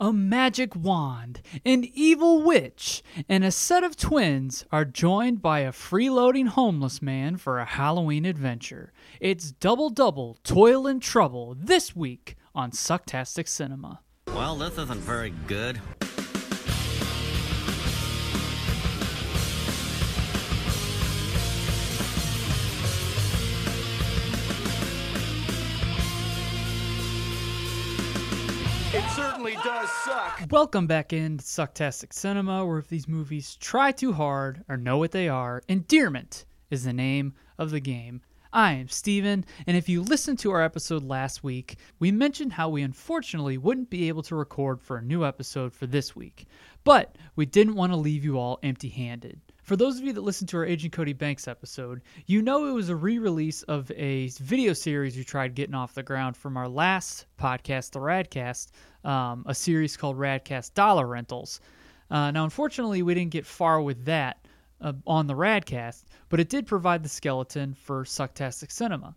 a magic wand, an evil witch, and a set of twins are joined by a freeloading homeless man for a Halloween adventure. It's Double Double Toil and Trouble this week on Sucktastic Cinema. Well, this isn't very good. Certainly does suck. Welcome back into Sucktastic Cinema, where if these movies try too hard or know what they are, endearment is the name of the game. I am Steven, and if you listened to our episode last week, we mentioned how we unfortunately wouldn't be able to record for a new episode for this week. But we didn't want to leave you all empty handed. For those of you that listened to our Agent Cody Banks episode, you know it was a re release of a video series we tried getting off the ground from our last podcast, the Radcast, um, a series called Radcast Dollar Rentals. Uh, now, unfortunately, we didn't get far with that uh, on the Radcast, but it did provide the skeleton for Sucktastic Cinema.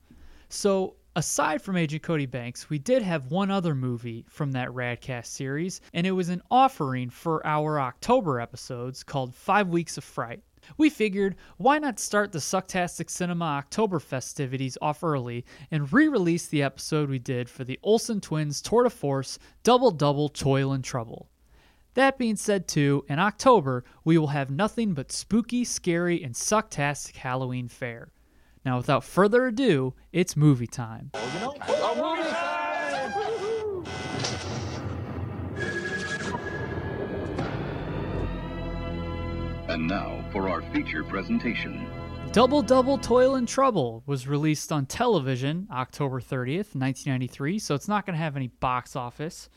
So, aside from Agent Cody Banks, we did have one other movie from that Radcast series, and it was an offering for our October episodes called Five Weeks of Fright. We figured, why not start the Sucktastic Cinema October festivities off early and re release the episode we did for the Olsen Twins Tour de Force Double Double Toil and Trouble. That being said, too, in October, we will have nothing but spooky, scary, and sucktastic Halloween fare. Now, without further ado, it's movie time. And now for our feature presentation. Double Double Toil and Trouble was released on television October 30th, 1993, so it's not going to have any box office.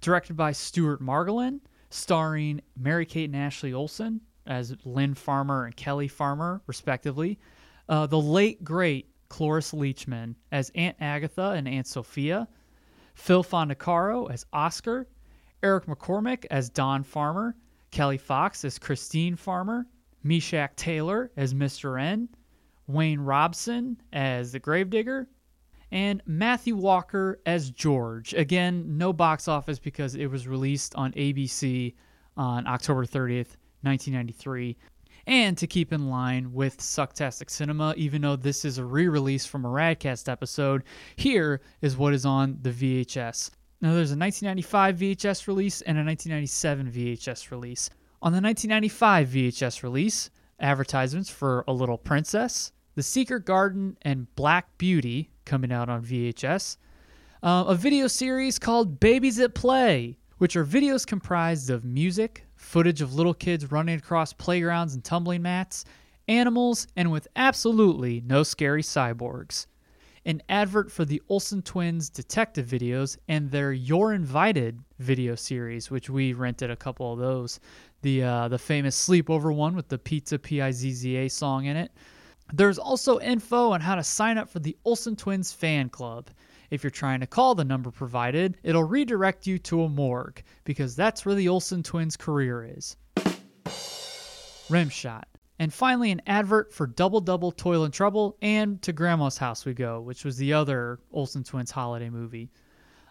Directed by Stuart Margolin, starring Mary Kate and Ashley Olsen as Lynn Farmer and Kelly Farmer, respectively. Uh, the late, great Cloris Leachman as Aunt Agatha and Aunt Sophia. Phil Fondacaro as Oscar. Eric McCormack as Don Farmer. Kelly Fox as Christine Farmer. Meshach Taylor as Mr. N. Wayne Robson as the Gravedigger. And Matthew Walker as George. Again, no box office because it was released on ABC on October 30th, 1993. And to keep in line with Sucktastic Cinema, even though this is a re release from a Radcast episode, here is what is on the VHS. Now, there's a 1995 VHS release and a 1997 VHS release. On the 1995 VHS release, advertisements for A Little Princess, The Secret Garden, and Black Beauty coming out on VHS. Uh, a video series called Babies at Play, which are videos comprised of music, footage of little kids running across playgrounds and tumbling mats, animals, and with absolutely no scary cyborgs. An advert for the Olsen twins detective videos and their You're Invited video series, which we rented a couple of those. The uh, the famous sleepover one with the Pizza P I Z Z A song in it. There's also info on how to sign up for the Olsen Twins fan club. If you're trying to call the number provided, it'll redirect you to a morgue because that's where the Olsen twins' career is. Rimshot. And finally, an advert for Double Double Toil and Trouble and To Grandma's House We Go, which was the other Olsen Twins holiday movie.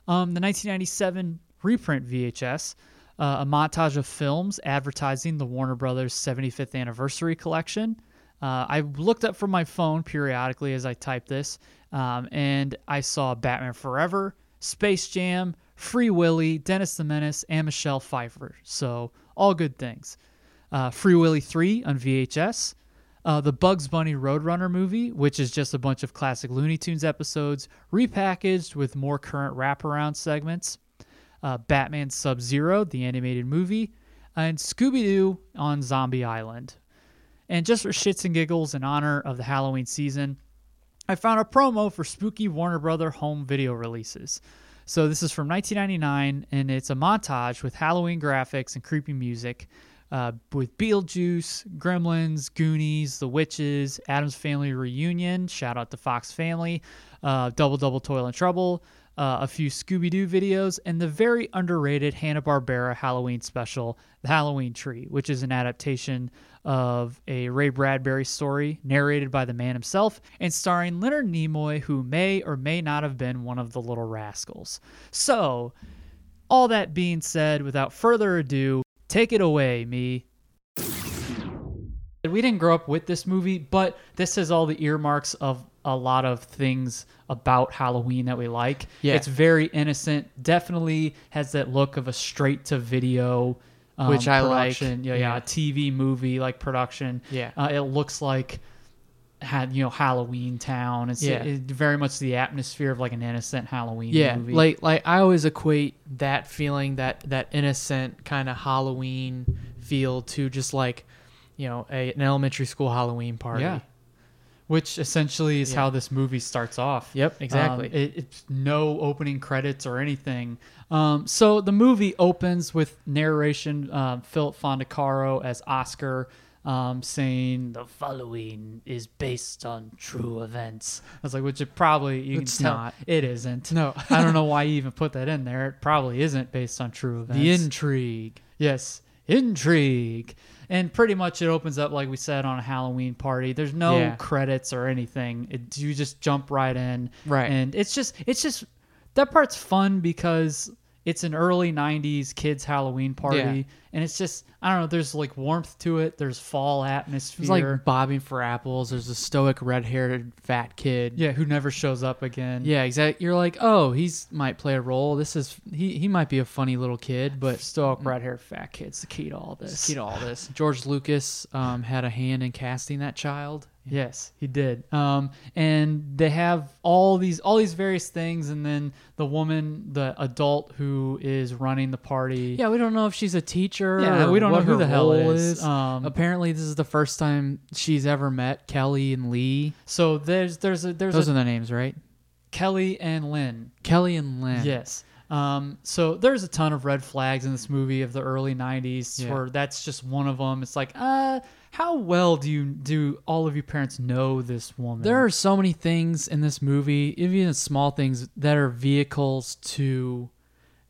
Um, the 1997 reprint VHS, uh, a montage of films advertising the Warner Brothers 75th anniversary collection. Uh, I looked up from my phone periodically as I typed this, um, and I saw Batman Forever, Space Jam, Free Willy, Dennis the Menace, and Michelle Pfeiffer. So, all good things. Uh, Free Willy 3 on VHS. Uh, the Bugs Bunny Roadrunner movie, which is just a bunch of classic Looney Tunes episodes repackaged with more current wraparound segments. Uh, Batman Sub Zero, the animated movie. And Scooby Doo on Zombie Island. And just for shits and giggles in honor of the Halloween season, I found a promo for spooky Warner Brother home video releases. So this is from 1999, and it's a montage with Halloween graphics and creepy music, uh, with Beetlejuice, Gremlins, Goonies, The Witches, Addams Family Reunion. Shout out to Fox Family, uh, Double Double Toil and Trouble, uh, a few Scooby Doo videos, and the very underrated Hanna Barbera Halloween special, The Halloween Tree, which is an adaptation of a Ray Bradbury story narrated by the man himself and starring Leonard Nimoy, who may or may not have been one of the Little Rascals. So, all that being said, without further ado, take it away, me. We didn't grow up with this movie, but this has all the earmarks of a lot of things about Halloween that we like. Yeah. It's very innocent. Definitely has that look of a straight to video, um, Which I like. Yeah, yeah, Yeah. TV movie like production. Yeah. uh, it looks like had you know Halloween Town. It's Yeah. it- very much the atmosphere of like an innocent Halloween Yeah, movie. like like I always equate that feeling that that innocent kind of Halloween feel to just like you know a, an elementary school Halloween party. Yeah. Which essentially is Yeah. how this movie starts off. Yep, exactly. Um, it, it's no opening credits or anything. Um, so the movie opens with narration um, Philip Fondacaro as Oscar um, saying the following is based on true events. I was like, which it probably you It's can tell not. It isn't. No. I don't know why you even put that in there. It probably isn't based on true events. The intrigue. Yes, intrigue. And pretty much it opens up like we said on a Halloween party. There's no Yeah. credits or anything. It, you just jump right in. Right. And it's just it's just that part's fun because it's an early 90s kids Halloween party Yeah. and it's just I don't know, there's like warmth to it. There's fall atmosphere. It's like bobbing for apples. There's a stoic red-haired fat kid. yeah, who never shows up again. Yeah, exactly. You're like, oh, he's might play a role. This is he. He might be a funny little kid, but Stoic red-haired fat kid's the key to all this. it's key to all this. George Lucas um, had a hand in casting that child. Yes, he did. Um, and they have all these all these various things, and then the woman, the adult who is running the party. Yeah, we don't know if she's a teacher. Yeah, we don't know who the hell it role is. Um, Apparently, this is the first time she's ever met Kelly and Lee. So there's there's a there's Those a are the names, right? Kelly and Lynn. Kelly and Lynn. Yes. Um, so there's a ton of red flags in this movie of the early '90s, Yeah. where that's just one of them. It's like, uh, how well do you do all of you parents know this woman? There are so many things in this movie, even small things, that are vehicles to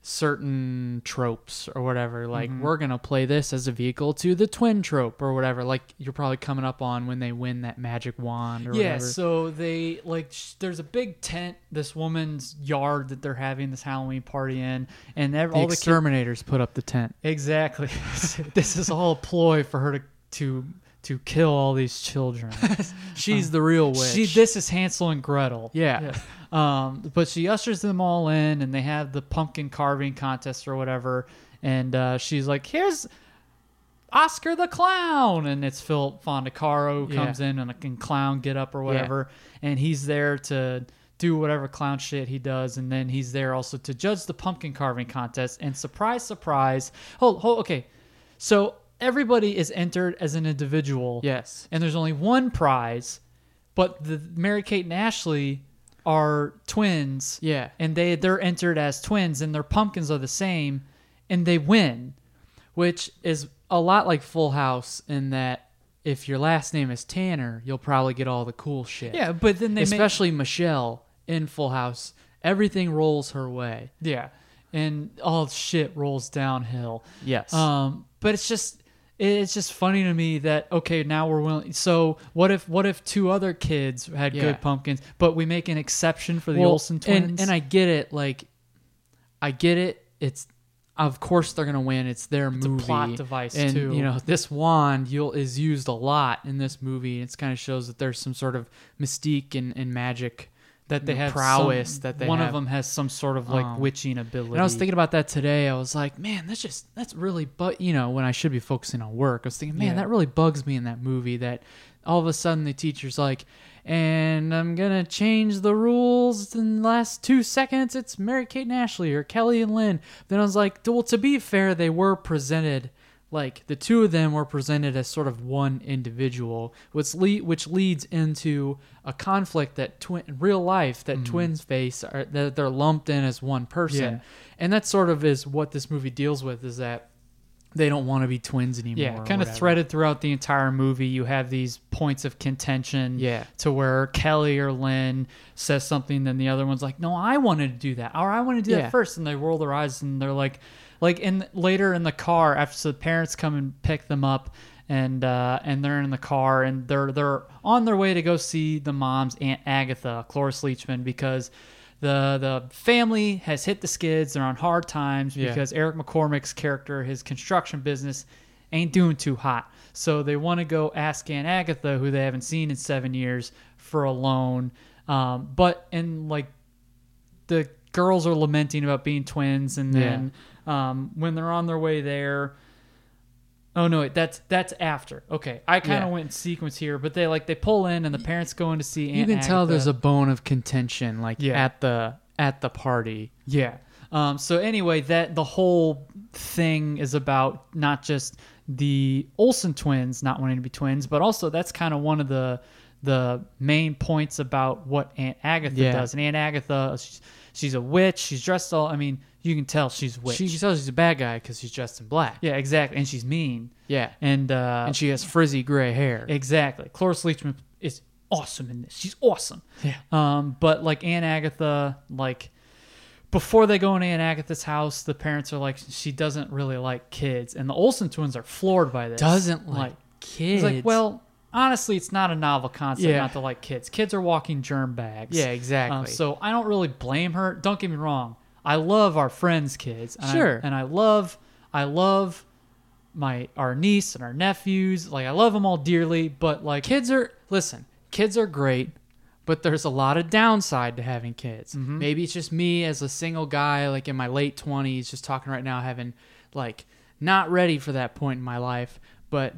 certain tropes or whatever. Like, Mm-hmm. we're going to play this as a vehicle to the twin trope or whatever. Like, you're probably coming up on when they win that magic wand or yeah, whatever. so they like sh- there's a big tent, this woman's yard that they're having this Halloween party in, and ev- the all the exterminators put up the tent. exactly. this is all a ploy for her to to to kill all these children. She's the real witch. She this is Hansel and Gretel. Yeah. Um, but she ushers them all in, and they have the pumpkin carving contest or whatever. And uh, she's like, "Here's Oscar the clown," and it's Philip Fondacaro who Yeah. comes in and a can clown get up or whatever, and he's there to do whatever clown shit he does, and then he's there also to judge the pumpkin carving contest. And surprise, surprise, hold, hold, okay, so everybody is entered as an individual, Yes. and there's only one prize, but the Mary Kate and Ashley are twins. Yeah. And they they're entered as twins and their pumpkins are the same and they win. Which is a lot like Full House in that if your last name is Tanner, you'll probably get all the cool shit. Yeah, but then they make- especially Michelle in Full House, everything rolls her way. yeah. And all shit rolls downhill. Yes. Um but it's just it's just funny to me that okay now we're willing so what if what if two other kids had Yeah. good pumpkins but we make an exception for the Well, Olsen twins And, and I get it. Like, I get it. It's of course they're gonna win. It's their a movie. plot device, and, too. You know, this wand you'll is used a lot in this movie. It kind of shows that there's some sort of mystique and, and magic that they have prowess some- that they one have. of them has some sort of like Um, witching ability. And I was thinking about that today. I was like, man, that's just that's really but you know when I should be focusing on work. I was thinking, man, Yeah. that really bugs me in that movie. That all of a sudden the teacher's like, and I'm gonna change the rules in the last two seconds. It's Mary Kate and Ashley or Kelly and Lynn. Then I was like, well, to be fair, they were presented. Like the two of them were presented as sort of one individual, which le- which leads into a conflict that twin real life that mm-hmm. twins face are that they're lumped in as one person. Yeah. and that sort of is what this movie deals with is that they don't want to be twins anymore. yeah, kind of threaded throughout the entire movie. You have these points of contention. Yeah. To where Kelly or Lynn says something, then the other one's like, "No, I wanted to do that," or "I want to do Yeah. that first. and they roll their eyes and they're like, like in later in the car after so the parents come and pick them up. And uh, and they're in the car and they're they're on their way to go see the mom's aunt Agatha, Cloris Leachman, because the the family has hit the skids. They're on hard times Yeah. because Eric McCormack's character, his construction business, ain't doing too hot. So they want to go ask Aunt Agatha, who they haven't seen in seven years, for a loan. Um, but and like the girls are lamenting about being twins, and then um, when they're on their way there. Oh no, wait, that's that's after. Okay, I kind of Yeah. went in sequence here, but they like they pull in and the parents go in to see. You Aunt can tell there's a bone of contention, like Yeah. at the at the party. Yeah. Um, so anyway, that the whole thing is about not just the Olsen twins not wanting to be twins, but also that's kind of one of the the main points about what Aunt Agatha Yeah. does. And Aunt Agatha, she's, she's a witch. She's dressed all. I mean, you can tell she's a witch. She tells she's a bad guy because she's dressed in black. yeah, exactly. And she's mean. Yeah, And uh, and she has frizzy gray hair. Exactly. Cloris Leachman is awesome in this. She's awesome. Yeah. Um, but like Aunt Agatha, like before they go into Aunt Agatha's house, the parents are like, she doesn't really like kids, and the Olsen twins are floored by this. Doesn't like kids. It's like, well, honestly, it's not a novel concept Yeah. not to like kids. Kids are walking germ bags. Yeah, exactly. Um, so I don't really blame her. Don't get me wrong. I love our friends' kids. And I- Sure. and I love, I love my our niece and our nephews. Like I love them all dearly, but like kids are listen kids are great but there's a lot of downside to having kids Mm-hmm. maybe it's just me as a single guy like in my late 20s just talking right now having like not ready for that point in my life but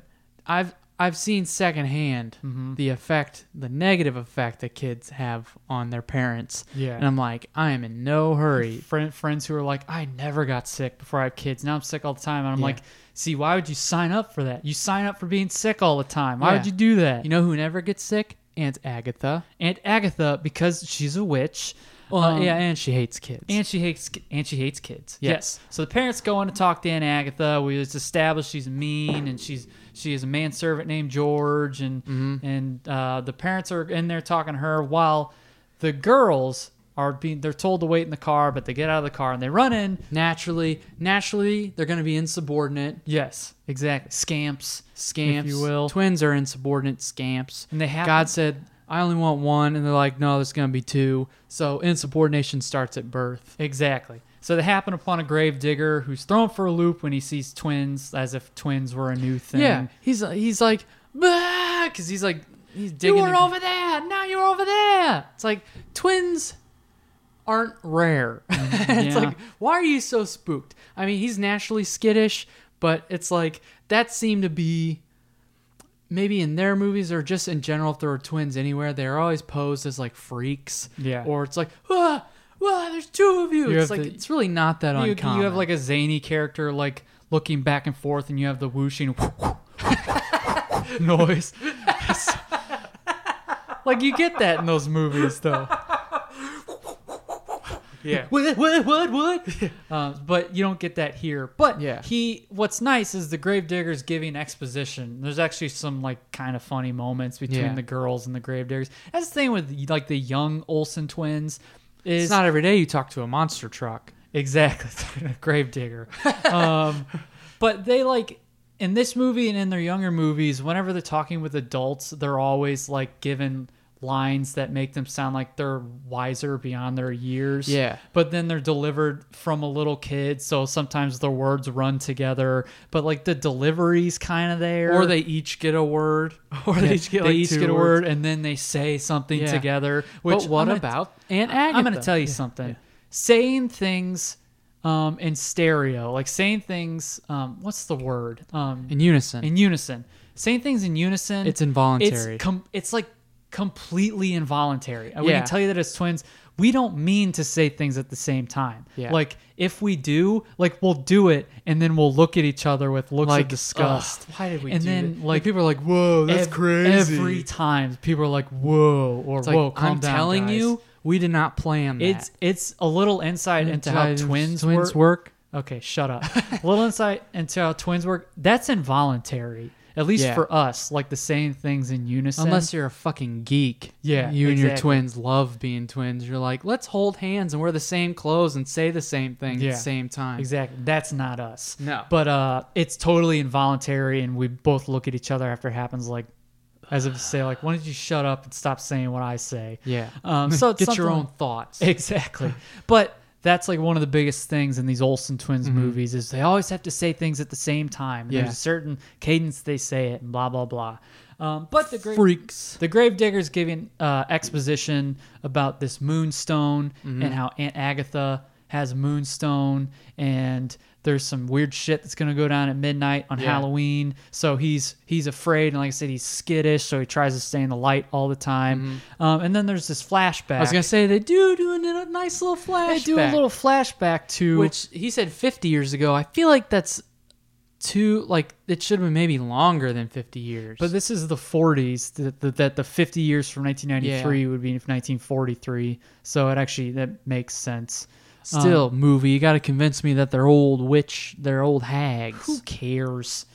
i've i've seen secondhand Mm-hmm. the effect the negative effect that kids have on their parents Yeah. and i'm like i am in no hurry friend, friends who are like, I never got sick before I have kids. Now I'm sick all the time. And I'm Yeah. like, see, why would you sign up for that? You sign up for being sick all the time. Why Yeah. would you do that? you know who never gets sick aunt agatha Aunt Agatha, because she's a witch. well um, yeah and she hates kids And she hates and she hates kids. Yes. Yes. So the parents go in to talk to Aunt Agatha. We just established she's mean and she's she is a manservant named George and Mm-hmm. and uh, the parents are in there talking to her while the girls are being they're told to wait in the car, but they get out of the car and they run in. naturally naturally they're going to be insubordinate Yes, exactly. Scamps, scamps, if you will. Twins are insubordinate scamps. And they have- God said, "I only want one," and they're like, "No, there's gonna be two. So insubordination starts at birth. Exactly. So they happen upon a grave digger who's thrown for a loop when he sees twins, as if twins were a new thing. Yeah, he's he's like, because he's like he's digging. you were the- over there. Now you're over there. It's like twins aren't rare. it's Mm-hmm. Yeah. like, why are you so spooked? I mean, he's naturally skittish, but it's like that seemed to be maybe in their movies or just in general if there were twins anywhere, they're always posed as like freaks. Yeah. Or it's like, ah, ah there's two of you. You it's like the- it's really not that You, uncommon. you have like a zany character like looking back and forth, and you have the whooshing noise. like you get that in those movies, though. yeah. What? What? What? What? uh, but you don't get that here. But Yeah. he. What's nice is the gravedigger's giving exposition. There's actually some like kind of funny moments between Yeah. the girls and the gravediggers. That's the thing with like the young Olsen twins. Is It's not every day you talk to a monster truck. Exactly, a gravedigger. um, but they like in this movie and in their younger movies, whenever they're talking with adults, they're always like given lines that make them sound like they're wiser beyond their years. Yeah. But then they're delivered from a little kid, so sometimes the words run together, but like the delivery's kind of there. Or they each get a word. Or they Yeah, each get they like each get a word and then they say something Yeah. together. Which but what I'm gonna- about Aunt Agatha? I'm going to tell you something. Saying things um, in stereo, like saying things, um, what's the word? Um, in unison. in unison. Saying things in unison. It's involuntary. It's, com- it's like completely involuntary. And We Yeah. can tell you that as twins, we don't mean to say things at the same time. Yeah. Like if we do, like we'll do it, and then we'll look at each other with looks like of disgust. why did we And then that? like people are like, "Whoa, that's ev- crazy." Every time people are like, "Whoa," or it's "Whoa," calm I'm down, telling guys." you, we did not plan that. It's it's a little insight into how Twins- twins, twins work. work. Okay, shut up. a little insight into how twins work. That's involuntary, at least Yeah. for us. Like the saying things in unison. Unless you're a fucking geek. Yeah, You and your twins love being twins. You're like, let's hold hands and wear the same clothes and say the same thing at the same time. exactly. That's not us. No. But uh, it's totally involuntary, and we both look at each other after it happens. Like, as if to say like, "Why don't you shut up and stop saying what I say?" Yeah. Um, so it's get your own thoughts. Exactly. but that's like one of the biggest things in these Olsen twins movies is they always have to say things at the same time. Yeah. There's a certain cadence they say it and blah blah blah. Um, but the Freaks. the Gravedigger's giving uh, exposition about this moonstone Mm-hmm. and how Aunt Agatha has moonstone and there's some weird shit that's gonna go down at midnight on Yeah. Halloween. So he's he's afraid and like I said, he's skittish, so he tries to stay in the light all the time. Um, and then there's this flashback. Mm-hmm. I was gonna say they do do a nice little flashback. they do a little flashback to which he said 50 years ago. I feel like that's too like it should have been maybe longer than 50 years. But this is the 40s. That the, that the 50 years from 1993 Yeah. would be 1943. So it actually that makes sense. Still movie, you got to convince me that they're old witch, they're old hags. Who cares?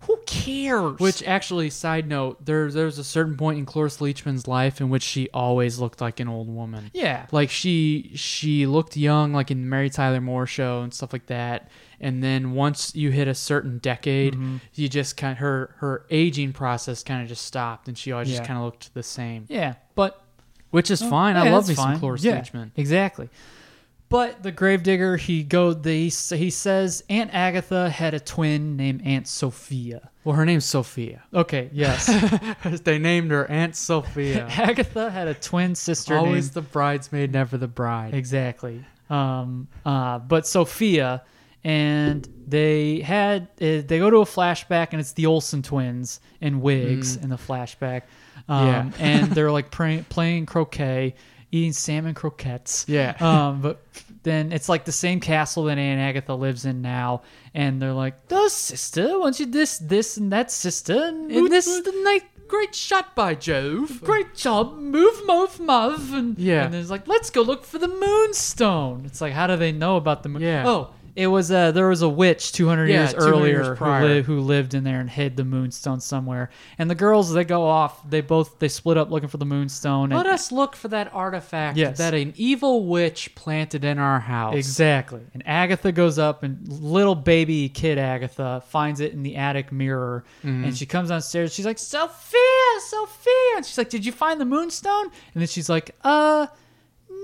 Who cares? Which actually, side note, there there's a certain point in Cloris Leachman's life in which she always looked like an old woman. yeah, Like she she looked young, like in the Mary Tyler Moore show and stuff like that. And then once you hit a certain decade, Mm-hmm. you just kind her her aging process kind of just stopped, and she always just kind of looked the same, yeah, but which is fine. I love me some. Cloris yeah, Leachman. Exactly. But the gravedigger, he go they he says Aunt Agatha had a twin named Aunt Sophia. Well, her name's Sophia. Okay, yes. they named her Aunt Sophia. Agatha had a twin sister Always named the bridesmaid, never the bride. Exactly. Um, uh, but Sophia and they had uh, they go to a flashback and it's the Olsen twins in wigs in the flashback. Um, Mm. Yeah. and they're like pray- playing croquet, eating salmon croquettes. Yeah. Um, but then it's like the same castle that Aunt Agatha lives in now, and they're like, "The sister, don't you this, this, and that sister?" And, And this is the night. Great shot by Jove. great job, move, move, move, and Yeah. and there's like, let's go look for the moonstone. It's like, how do they know about the moon? Yeah. Oh, it was uh there was a witch 200 Yeah, years 200 earlier years who, li- who lived in there and hid the moonstone somewhere. And the girls, they go off. They both they split up looking for the moonstone. Let and, us look for that artifact Yes. that an evil witch planted in our house. Exactly. And Agatha goes up, and little baby kid Agatha finds it in the attic mirror. Mm-hmm. And she comes downstairs. She's like, Sophia, Sophia. And she's like, Did you find the moonstone? And then she's like, Uh,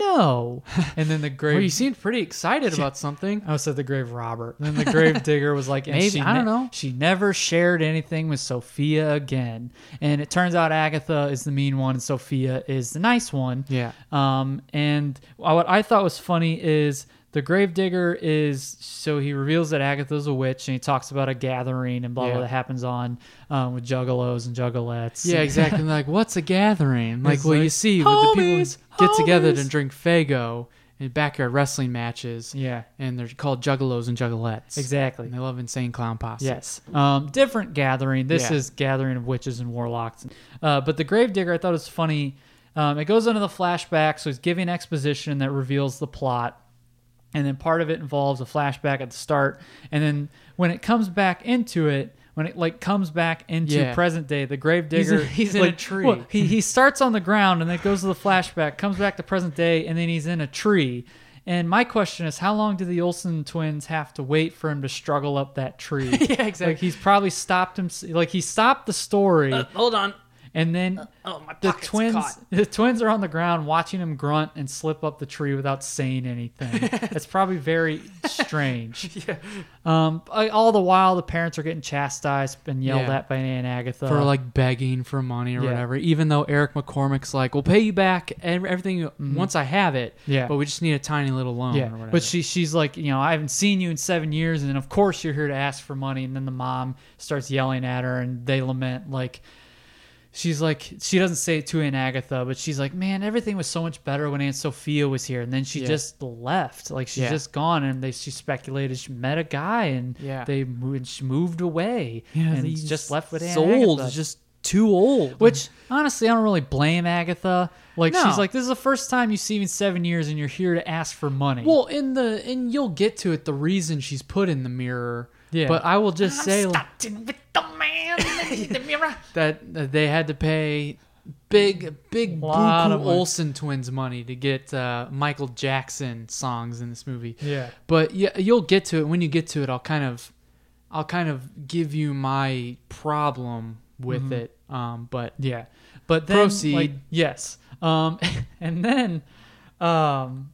no. And then the grave. Well, you seemed pretty excited about something. I said the grave robber. And then the grave digger was like, Maybe, she I don't know. She never shared anything with Sophia again. And it turns out Agatha is the mean one, and Sophia is the nice one. Yeah. Um, and what I thought was funny is the gravedigger is so he reveals that Agatha's a witch, and he talks about a gathering and blah blah that happens on um, with juggalos and juggalettes. Yeah, exactly. like, what's a gathering? Like, It's well, you like, see, with the "Homies, people get together to drink Faygo in backyard wrestling matches. Yeah. And they're called juggalos and juggalettes. Exactly. And they love insane clown posse. Yes. Um, different gathering. This Yeah. is gathering of witches and warlocks. Uh, but the gravedigger, I thought it was funny. Um, it goes into the flashback, so he's giving exposition that reveals the plot. And then part of it involves a flashback at the start. And then when it comes back into it, when it like comes back into Yeah. present day, the gravedigger he's in a like, tree. well, he he starts on the ground and then goes to the flashback, comes back to present day, and then he's in a tree. And my question is, how long do the Olsen twins have to wait for him to struggle up that tree? Yeah, exactly. Like he's probably stopped him. Like he stopped the story, uh, Hold on. And then Oh, my the twins, caught. the twins are on the ground watching him grunt and slip up the tree without saying anything. It's probably very strange. yeah. Um. All the while, the parents are getting chastised and yelled Yeah. at by Aunt Agatha For like begging for money or Yeah. whatever, even though Eric McCormack's like, "We'll pay you back ev- everything once I have it, Mm-hmm. Yeah. but we just need a tiny little loan." Yeah, or whatever. but she she's like, you know, I haven't seen you in seven years, and of course you're here to ask for money. And then the mom starts yelling at her, and they lament like, she's like, she doesn't say it to Aunt Agatha, but she's like, man, everything was so much better when Aunt Sophia was here, and then she Yeah. just left, like she's Yeah. just gone, and they she speculated she met a guy, and Yeah. they moved, she moved away, yeah, and he's just left with Aunt He's old, Agatha. just too old. Which honestly, I don't really blame Agatha. Like No. she's like, this is the first time you see me in seven years, and you're here to ask for money. Well, in the and you'll get to it. The reason she's put in the mirror. Yeah. But I will just say like, starting with the man in the mirror. that that they had to pay big big Lot buku of money. Olsen twins money to get uh, Michael Jackson songs in this movie. Yeah. But yeah, you'll get to it. When you get to it, I'll kind of I'll kind of give you my problem with it. Um, but Yeah. But then Proceed. like, yes. Um and then um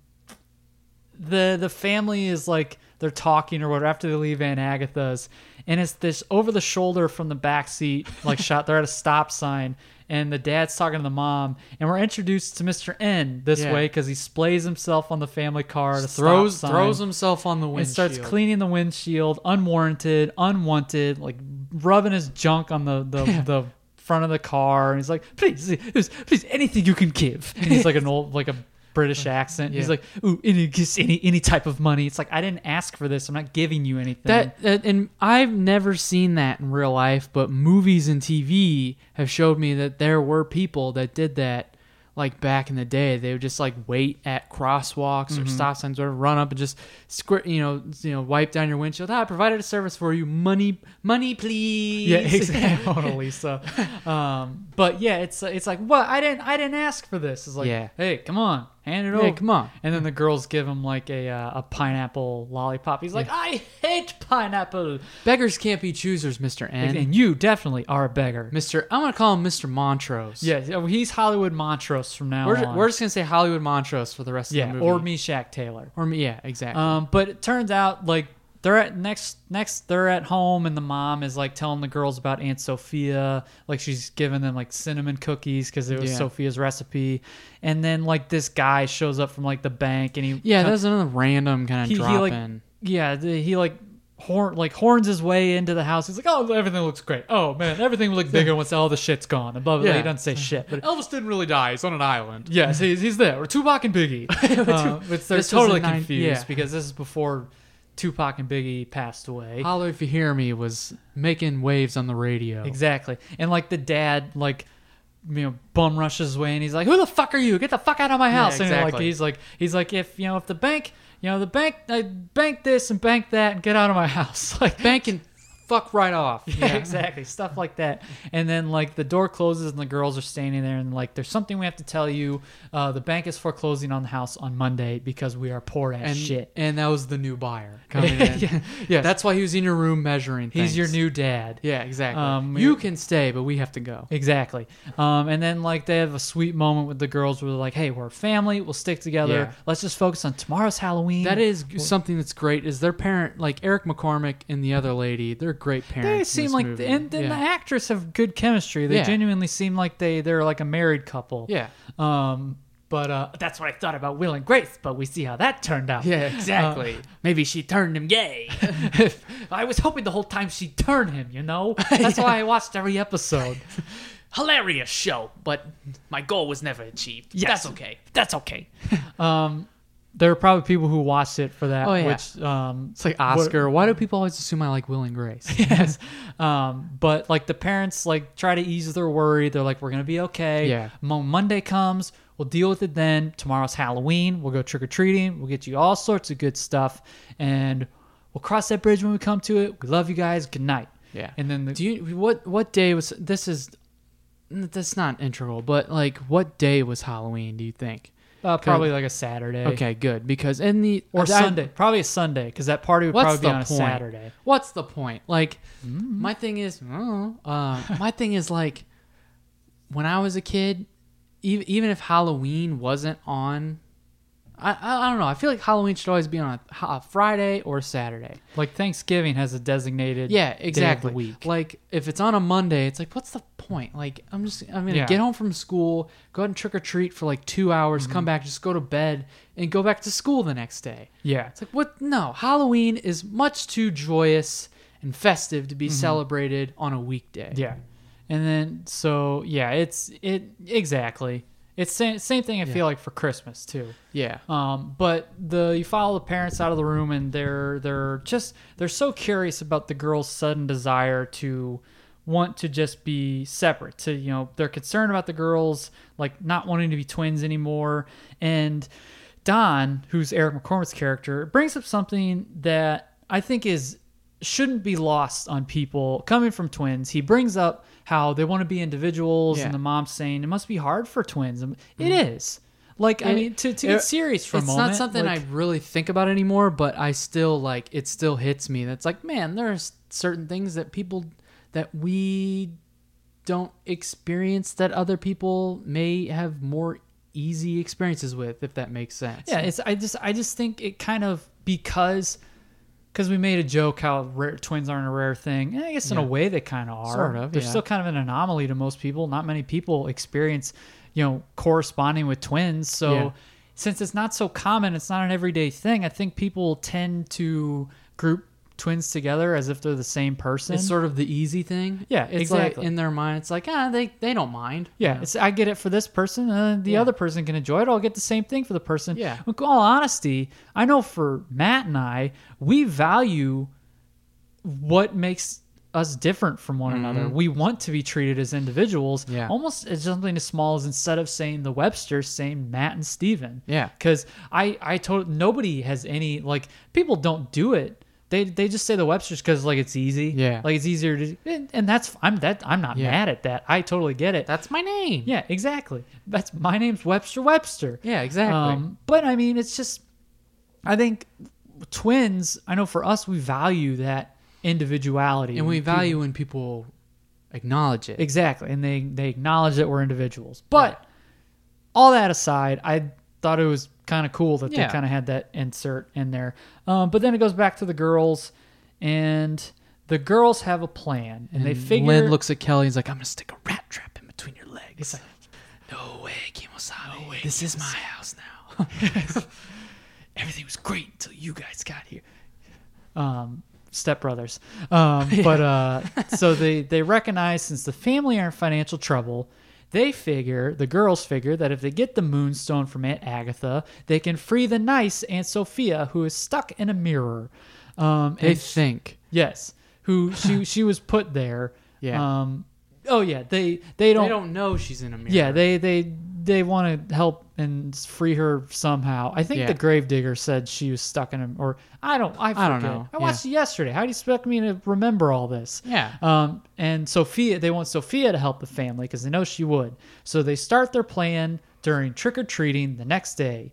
the the family is like they're talking or whatever after they leave Aunt Agatha's. And it's this over the shoulder from the back seat like shot. They're at a stop sign and the dad's talking to the mom and we're introduced to Mr. N this Yeah. way cuz he splays himself on the family car to throws sign throws himself on the windshield, and starts cleaning the windshield unwarranted unwanted like rubbing his junk on the the, the front of the car. And he's like please please, please anything you can give. And he's like an old like a british accent he's like ooh any any any type of money it's like i didn't ask for this i'm not giving you anything That, and I've never seen that in real life, but movies and TV have showed me that there were people that did that. Like back in the day, they would just like wait at crosswalks Mm-hmm. or stop signs, or run up and just squirt, you know, you know, wipe down your windshield. Ah, I provided a service for you. Money, money, please. yeah exactly so um but yeah it's it's like what i didn't i didn't ask for this it's like Yeah. hey come on hand it Yeah, over come on. and then the girls give him like a uh, a pineapple lollipop he's like i hate pineapple Beggars can't be choosers, Mister N. and you definitely are a beggar. Mister, I'm gonna call him Mister Montrose. Yeah, yeah, he's Hollywood Montrose from now we're, on. we're just gonna say Hollywood Montrose for the rest of yeah, the movie. or Meshach Taylor. or me. Yeah, exactly. Um, but it turns out like they're at next next they're at home and the mom is like telling the girls about Aunt Sophia, like she's giving them like cinnamon cookies because it was Yeah. Sophia's recipe, and then like this guy shows up from like the bank and he yeah, that's another random kind of he, drop he like in. yeah the, he like horn like horns his way into the house. He's like, oh everything looks great. Oh man, everything will look bigger once all the shit's gone. And blah blah. blah. Yeah. He doesn't say shit, but Elvis didn't really die. He's on an island. Yes, he's, he's there. Or Tupac and Biggie. uh, which they're This was totally in nine- confused yeah. because this is before Tupac and Biggie passed away. Holler if you hear me was making waves on the radio. Exactly. And like the dad, like you know, bum rushes his way and he's like, "Who the fuck are you? Get the fuck out of my house!" And like he's like, he's like, if you know, if the bank, you know, the bank, I bank this and bank that and get out of my house. Like Bank and fuck right off. Yeah, exactly. Stuff like that. And then like the door closes and the girls are standing there and like there's something we have to tell you. Uh, the bank is foreclosing on the house on Monday because we are poor as And shit. and that was the new buyer coming in. yeah, yes. That's why he was in your room measuring. he's things. your new dad. Yeah, exactly. Um, you can stay, but we have to go. Exactly. Um, and then like they have a sweet moment with the girls where they're like, "Hey, we're a family. We'll stick together. Yeah. Let's just focus on tomorrow's Halloween." That is something that's great. Is their parent like Eric McCormack and the other lady? They're great parents. They seem like, movie. and then yeah. the actress have good chemistry. They Yeah. genuinely seem like they they're like a married couple. Yeah. Um, but uh, that's what I thought about Will and Grace. But we see how that turned out. Yeah, exactly. Maybe she turned him gay. I was hoping the whole time she'd turn him. You know, that's why I watched every episode. Hilarious show, but my goal was never achieved. Yes. That's okay. That's okay. um, there are probably people who watched it for that. Oh, yeah. Which um, It's like Oscar. Why do people always assume I like Will and Grace? yes. Um, but like the parents like try to ease their worry. They're like, we're gonna be okay. Yeah. Mo- Monday comes, we'll deal with it then. Tomorrow's Halloween. We'll go trick or treating. We'll get you all sorts of good stuff, and we'll cross that bridge when we come to it. We love you guys. Good night. Yeah. And then the, Do you what what day was this is that's not integral, but like what day was Halloween, do you think? Uh, probably like a Saturday. Okay, good. Because in the Or I- Sunday. Probably a Sunday because that party would What's probably be the on a point? Saturday. What's the point? Like, my thing is, uh, my thing is like, when I was a kid, even even if Halloween wasn't on, I, I don't know. I feel like Halloween should always be on a, a Friday or a Saturday. Like Thanksgiving has a designated Yeah, day of the exactly. week. Like if it's on a Monday, it's like, what's the point? Like I'm just I'm gonna Yeah. get home from school, go out and trick or treat for like two hours, Mm-hmm. come back, just go to bed, and go back to school the next day. Yeah. It's like what? No, Halloween is much too joyous and festive to be celebrated on a weekday. Mm-hmm. Yeah. And then so yeah, it's it exactly. It's same same thing I feel like for Christmas too. yeah, Um, but the you follow the parents out of the room and they're they're just they're so curious about the girl's sudden desire to want to just be separate. To you know they're concerned about the girls like not wanting to be twins anymore. And Don, who's Eric McCormack's character, brings up something that I think is shouldn't be lost on people coming from twins. He brings up how they want to be individuals, Yeah. and the mom's saying it must be hard for twins. It mm. is. Like I mean, to, to it- get serious for a moment, it's not something like, I really think about anymore, but I still like it. Still hits me. That's like, man, there's certain things that people that we don't experience that other people may have more easy experiences with, if that makes sense. Yeah, it's I just I just think it kind of because because we made a joke how rare, twins aren't a rare thing. and I guess in a way they kind of are. Sort of, They're yeah. still kind of an anomaly to most people. Not many people experience, you know, corresponding with twins. So Yeah. since it's not so common, it's not an everyday thing. I think people tend to group twins together as if they're the same person. It's sort of the easy thing. Yeah, it's exactly. like in their mind, it's like ah, they they don't mind. Yeah, You know? it's I get it for this person, and the Yeah. other person can enjoy it. I'll get the same thing for the person. Yeah. With all honesty, I know for Matt and I, we value what makes us different from one another. We want to be treated as individuals. Mm-hmm. Yeah. Almost as something as small as instead of saying the Websters, saying Matt and Steven. Yeah. Because I I told nobody has any like people don't do it. They, they just say the Websters because like it's easy. Yeah. Like it's easier to and, and that's I'm that I'm not Yeah. mad at that. I totally get it. That's my name. Yeah, exactly. That's my name's Webster Webster. Yeah, exactly. Um, but I mean, it's just, I think twins. I know for us, we value that individuality, and we People- value when people acknowledge it. exactly, and they they acknowledge that we're individuals. But all that aside, I thought it was kind of cool that Yeah. they kind of had that insert in there. Um, but then it goes back to the girls, and the girls have a plan, and, they And figure Lynn looks at Kelly. He's like, "I'm gonna stick a rat trap in between your legs." no way, Kimosabe. No way, this is my house now. everything was great until you guys got here. Um, Step Brothers. Um, But uh, so they they recognize since the family are in financial trouble, they figure the girls figure that if they get the Moonstone from Aunt Agatha, they can free the nice Aunt Sophia who is stuck in a mirror. Um, they and think. yes, who she she was put there. Yeah. Um, oh yeah, they they don't They don't know she's in a mirror. yeah, they they they want to help and free her somehow. I think Yeah. the gravedigger said she was stuck in a or I don't I, I don't know. I watched it yesterday. How do you expect me to remember all this? Yeah. Um, and Sophia, they want Sophia to help the family because they know she would. So they start their plan during trick or treating the next day.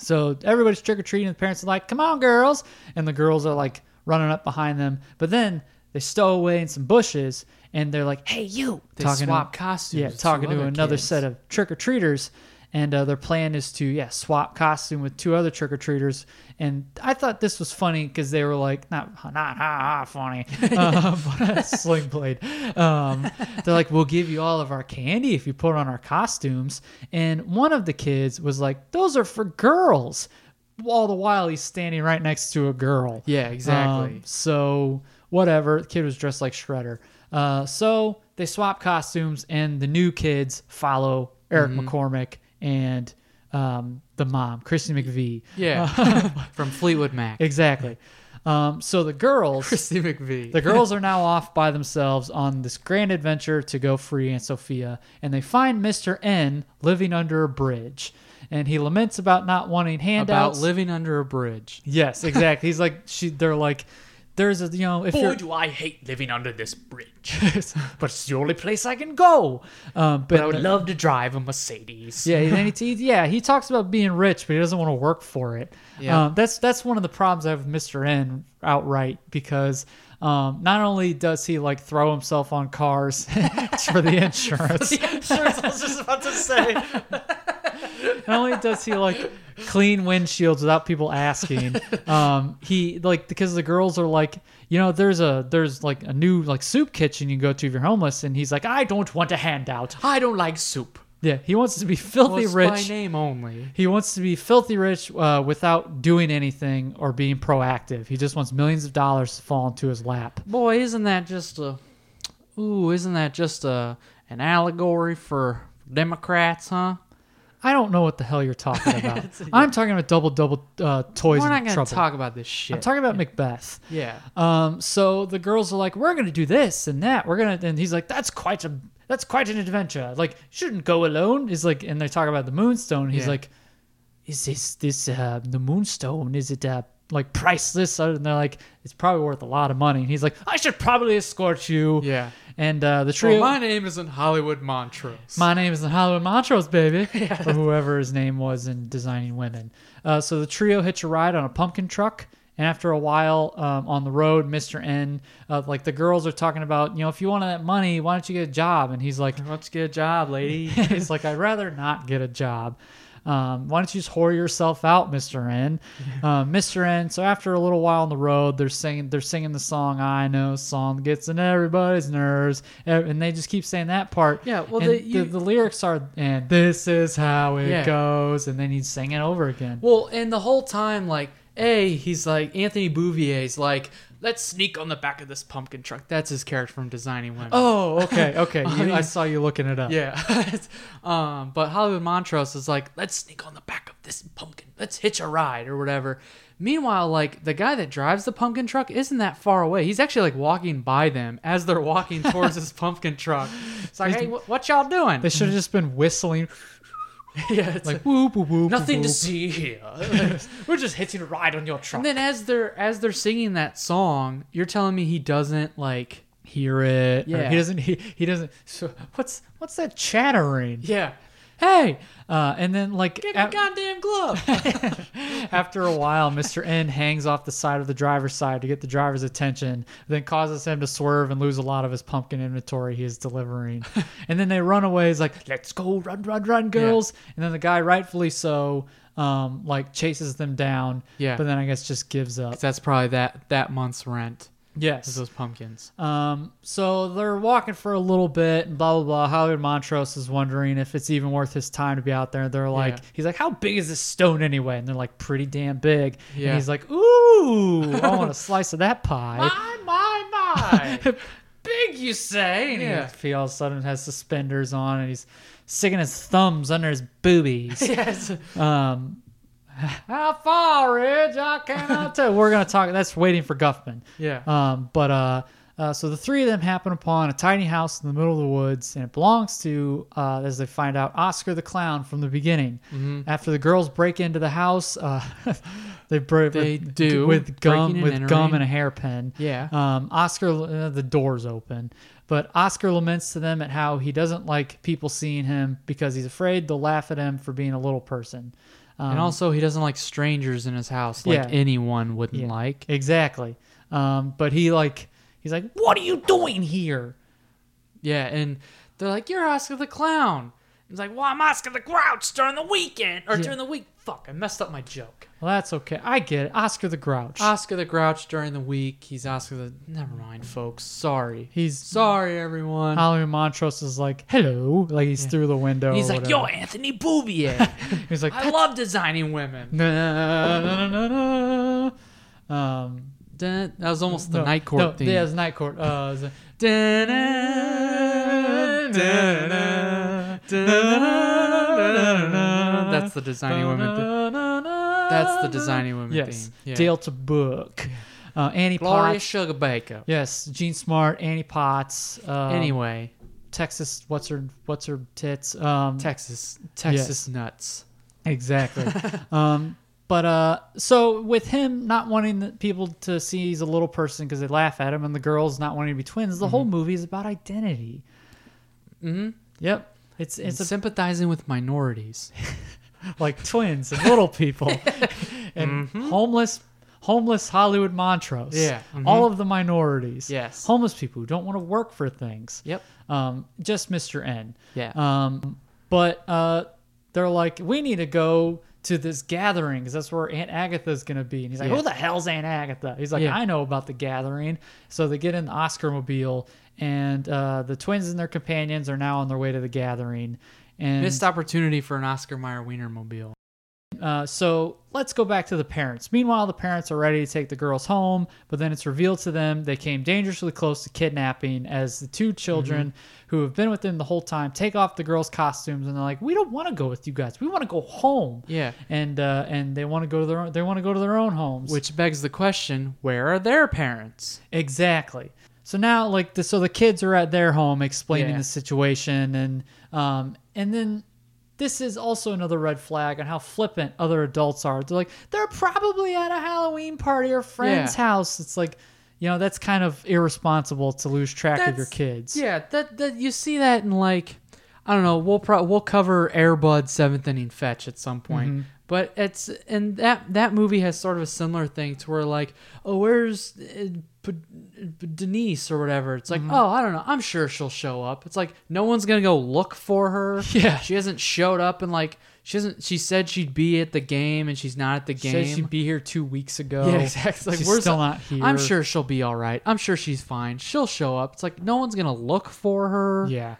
So everybody's trick or treating. The parents are like, "Come on, girls!" and the girls are like running up behind them. But then they stow away in some bushes, and they're like, "Hey, you!" They talking swap to, costumes Yeah, talking to another kids. set of trick or treaters. And uh, their plan is to yeah swap costume with two other trick or treaters, and I thought this was funny because they were like not not ha ha funny, uh, but sling blade. Um, they're like, we'll give you all of our candy if you put on our costumes. And one of the kids was like, those are for girls. All the while he's standing right next to a girl. Yeah, exactly. Um, so whatever, the kid was dressed like Shredder. Uh, so they swap costumes, and the new kids follow Eric Mm-hmm. McCormack and um, the mom, Christy McVie. yeah. From Fleetwood Mac. Exactly. Um, so the girls, Christy McVie. the girls are now off by themselves on this grand adventure to go free Aunt Sophia, and they find Mr. N living under a bridge, and he laments about not wanting handouts. about living under a bridge. Yes, exactly. He's like, she. They're like, there's a you know if you're I hate living under this bridge. but it's the only place I can go. Um, but, I would love to drive a Mercedes. Yeah, and he, yeah, he talks about being rich, but he doesn't want to work for it. Yeah. Um, that's that's one of the problems I have with Mr. N outright because um, not only does he like throw himself on cars for the insurance, I was just about to say. Not only does he like clean windshields without people asking, um, he like because the girls are like, you know, there's a there's like a new like soup kitchen you can go to if you're homeless, and he's like, I don't want a handout. I don't like soup. Yeah, he wants to be filthy by rich. name only. He wants to be filthy rich uh, without doing anything or being proactive. He just wants millions of dollars to fall into his lap. Boy, isn't that just a Ooh, isn't that just a an allegory for Democrats, huh? I don't know what the hell you're talking about. I'm talking about double double uh, toys We're not gonna talk about this shit. I'm talking about Macbeth. yeah. Um, so the girls are like, "We're gonna do this and that. We're gonna," and he's like, "That's quite a that's quite an adventure. Like, shouldn't go alone." Is like, and they talk about the Moonstone. He's Yeah. like, "Is this this uh, the Moonstone? Is it uh, like priceless?" And they're like, "It's probably worth a lot of money." And he's like, "I should probably escort you." Yeah. And uh, the trio. Well, my name isn't Hollywood Montrose. My name is in Hollywood Montrose, baby, yeah. or whoever his name was in designing women. Uh, so the trio hitch a ride on a pumpkin truck, And after a while um, on the road, Mr. N, uh, like the girls are talking about, you know, if you want that money, why don't you get a job? And he's like, Let's get a job, lady. he's like, I'd rather not get a job. Um, why don't you just whore yourself out, Mr. N? Um, Mr. N. So after a little while on the road, they're singing, they're singing the song "I Know" song gets in everybody's nerves, and and they just keep saying that part. Yeah, well, the- you- the, the lyrics are, and this is how it Yeah. goes, and then he's singing over again. Well, and the whole time, like, A, he's like, Anthony Bouvier's like, let's sneak on the back of this pumpkin truck. That's his character from Designing Women. Oh, okay, okay. Mean- I saw you looking it up. Yeah. um, but Hollywood Montrose is like, let's sneak on the back of this pumpkin. Let's hitch a ride or whatever. Meanwhile, like the guy that drives the pumpkin truck isn't that far away. He's actually like walking by them as they're walking towards this pumpkin truck. It's like, hey, wh- what y'all doing? They should have just been whistling, yeah, it's like like whoop whoop whoop. nothing to see here. We're just hitching a ride on your truck. and then as they're as they're singing that song, you're telling me he doesn't like hear it. Yeah. he doesn't. He, he doesn't. So what's what's that chattering? yeah. Hey, uh, and then like Get a- a goddamn glove. after a while, Mr. N hangs off the side of the driver's side to get the driver's attention, then causes him to swerve and lose a lot of his pumpkin inventory he is delivering. and then they run away. He's like, "Let's go, run, run, run, girls!" And then the guy, rightfully so, um, like chases them down. Yeah. But then I guess just gives up. That's probably that that month's rent. Yes. those pumpkins. Um, so they're walking for a little bit and blah blah blah. Hollywood Montrose is wondering if it's even worth his time to be out there. They're like, Yeah. he's like, how big is this stone anyway? And they're like, pretty damn big. Yeah. And he's like, ooh, I want a slice of that pie. My my my. big, you say? And Yeah. he, he all of a sudden has suspenders on and he's sticking his thumbs under his boobies. yes. um, how far, Ridge? I cannot tell. We're gonna talk. That's waiting for Guffman. Yeah. Um, but uh, uh, so the three of them happen upon a tiny house in the middle of the woods, and it belongs to, uh, as they find out, Oscar the clown from the beginning. Mm-hmm. After the girls break into the house, uh, they break They with, do, with gum with gum and a hairpin. Yeah. Um, Oscar, uh, the doors open, but Oscar laments to them at how he doesn't like people seeing him because he's afraid they'll laugh at him for being a little person. Um, and also, he doesn't like strangers in his house like Yeah. anyone wouldn't Yeah, like. exactly. Um, but he like he's like, "What are you doing here?" Yeah, and they're like, "You're Oscar the Clown." He's like, "Well, I'm Oscar the Grouch during the weekend or Yeah. during the week." Fuck, I messed up my joke. Well, that's okay. I get it. Oscar the Grouch. Oscar the Grouch during the week. He's Oscar the. Never mind, folks. Sorry. he's Sorry, everyone. Hollywood Montrose is like, "Hello," like he's through the window. And he's like, whatever. "Yo, Anthony Bouvier. He's like, I love designing women." na, na, na, na, na. Um, Dun- That was almost the no, night court no, theme. Yeah, it's night court. Uh, it's like, That's the designing women. Theme. That's the designing women Yes, theme. Yeah. Delta Burke. Uh, Annie Gloria Potts. Sugarbaker. Yes, Jean Smart, Annie Potts. Uh, Anyway, Texas. What's her? What's her tits? Um, Texas, Texas nuts. Exactly. um, but uh, so with him not wanting the people to see he's a little person because they laugh at him, and the girls not wanting to be twins, the whole movie is about identity. Mm-hmm. Yep. It's it's a, sympathizing with minorities. like twins and little people and homeless homeless Hollywood Montrose. Yeah, mhm. All of the minorities. Yes. Homeless people who don't want to work for things. Yep. Um, just Mr. N. Yeah. Um, but uh, they're like, we need to go to this gathering because that's where Aunt Agatha's gonna be. And he's like, Yeah. who the hell's Aunt Agatha? He's like, Yeah. I know about the gathering. So they get in the Oscar mobile, and uh, the twins and their companions are now on their way to the gathering. And Missed opportunity for an Oscar Mayer Wienermobile. Uh, so let's go back to the parents. Meanwhile, the parents are ready to take the girls home, but then it's revealed to them they came dangerously close to kidnapping as the two children Mm-hmm. who have been with them the whole time take off the girls' costumes and they're like, "We don't want to go with you guys. We want to go home." Yeah. and uh, and they want to go to their own, they want to go to their own homes. Which begs the question: Where are their parents? Exactly. So now, like, the, so the kids are at their home explaining Yeah. the situation, and um, and then this is also another red flag on how flippant other adults are. They're like, they're probably at a Halloween party or friend's Yeah. house. It's like, you know, that's kind of irresponsible to lose track of your kids. Yeah, that that you see that in like I don't know. We'll pro- we'll cover Air Bud seventh inning fetch at some point, Mm-hmm. But it's and that that movie has sort of a similar thing to where like, oh, where's uh, Denise or whatever? It's like, Mm-hmm. oh, I don't know. I'm sure she'll show up. It's like no one's gonna go look for her. Yeah. she hasn't showed up and like she hasn't. She said she'd be at the game and she's not at the game. she'd be here two weeks ago. Yeah, exactly. Like, She's still not here. I'm sure she'll be all right. I'm sure she's fine. She'll show up. It's like no one's gonna look for her. Yeah.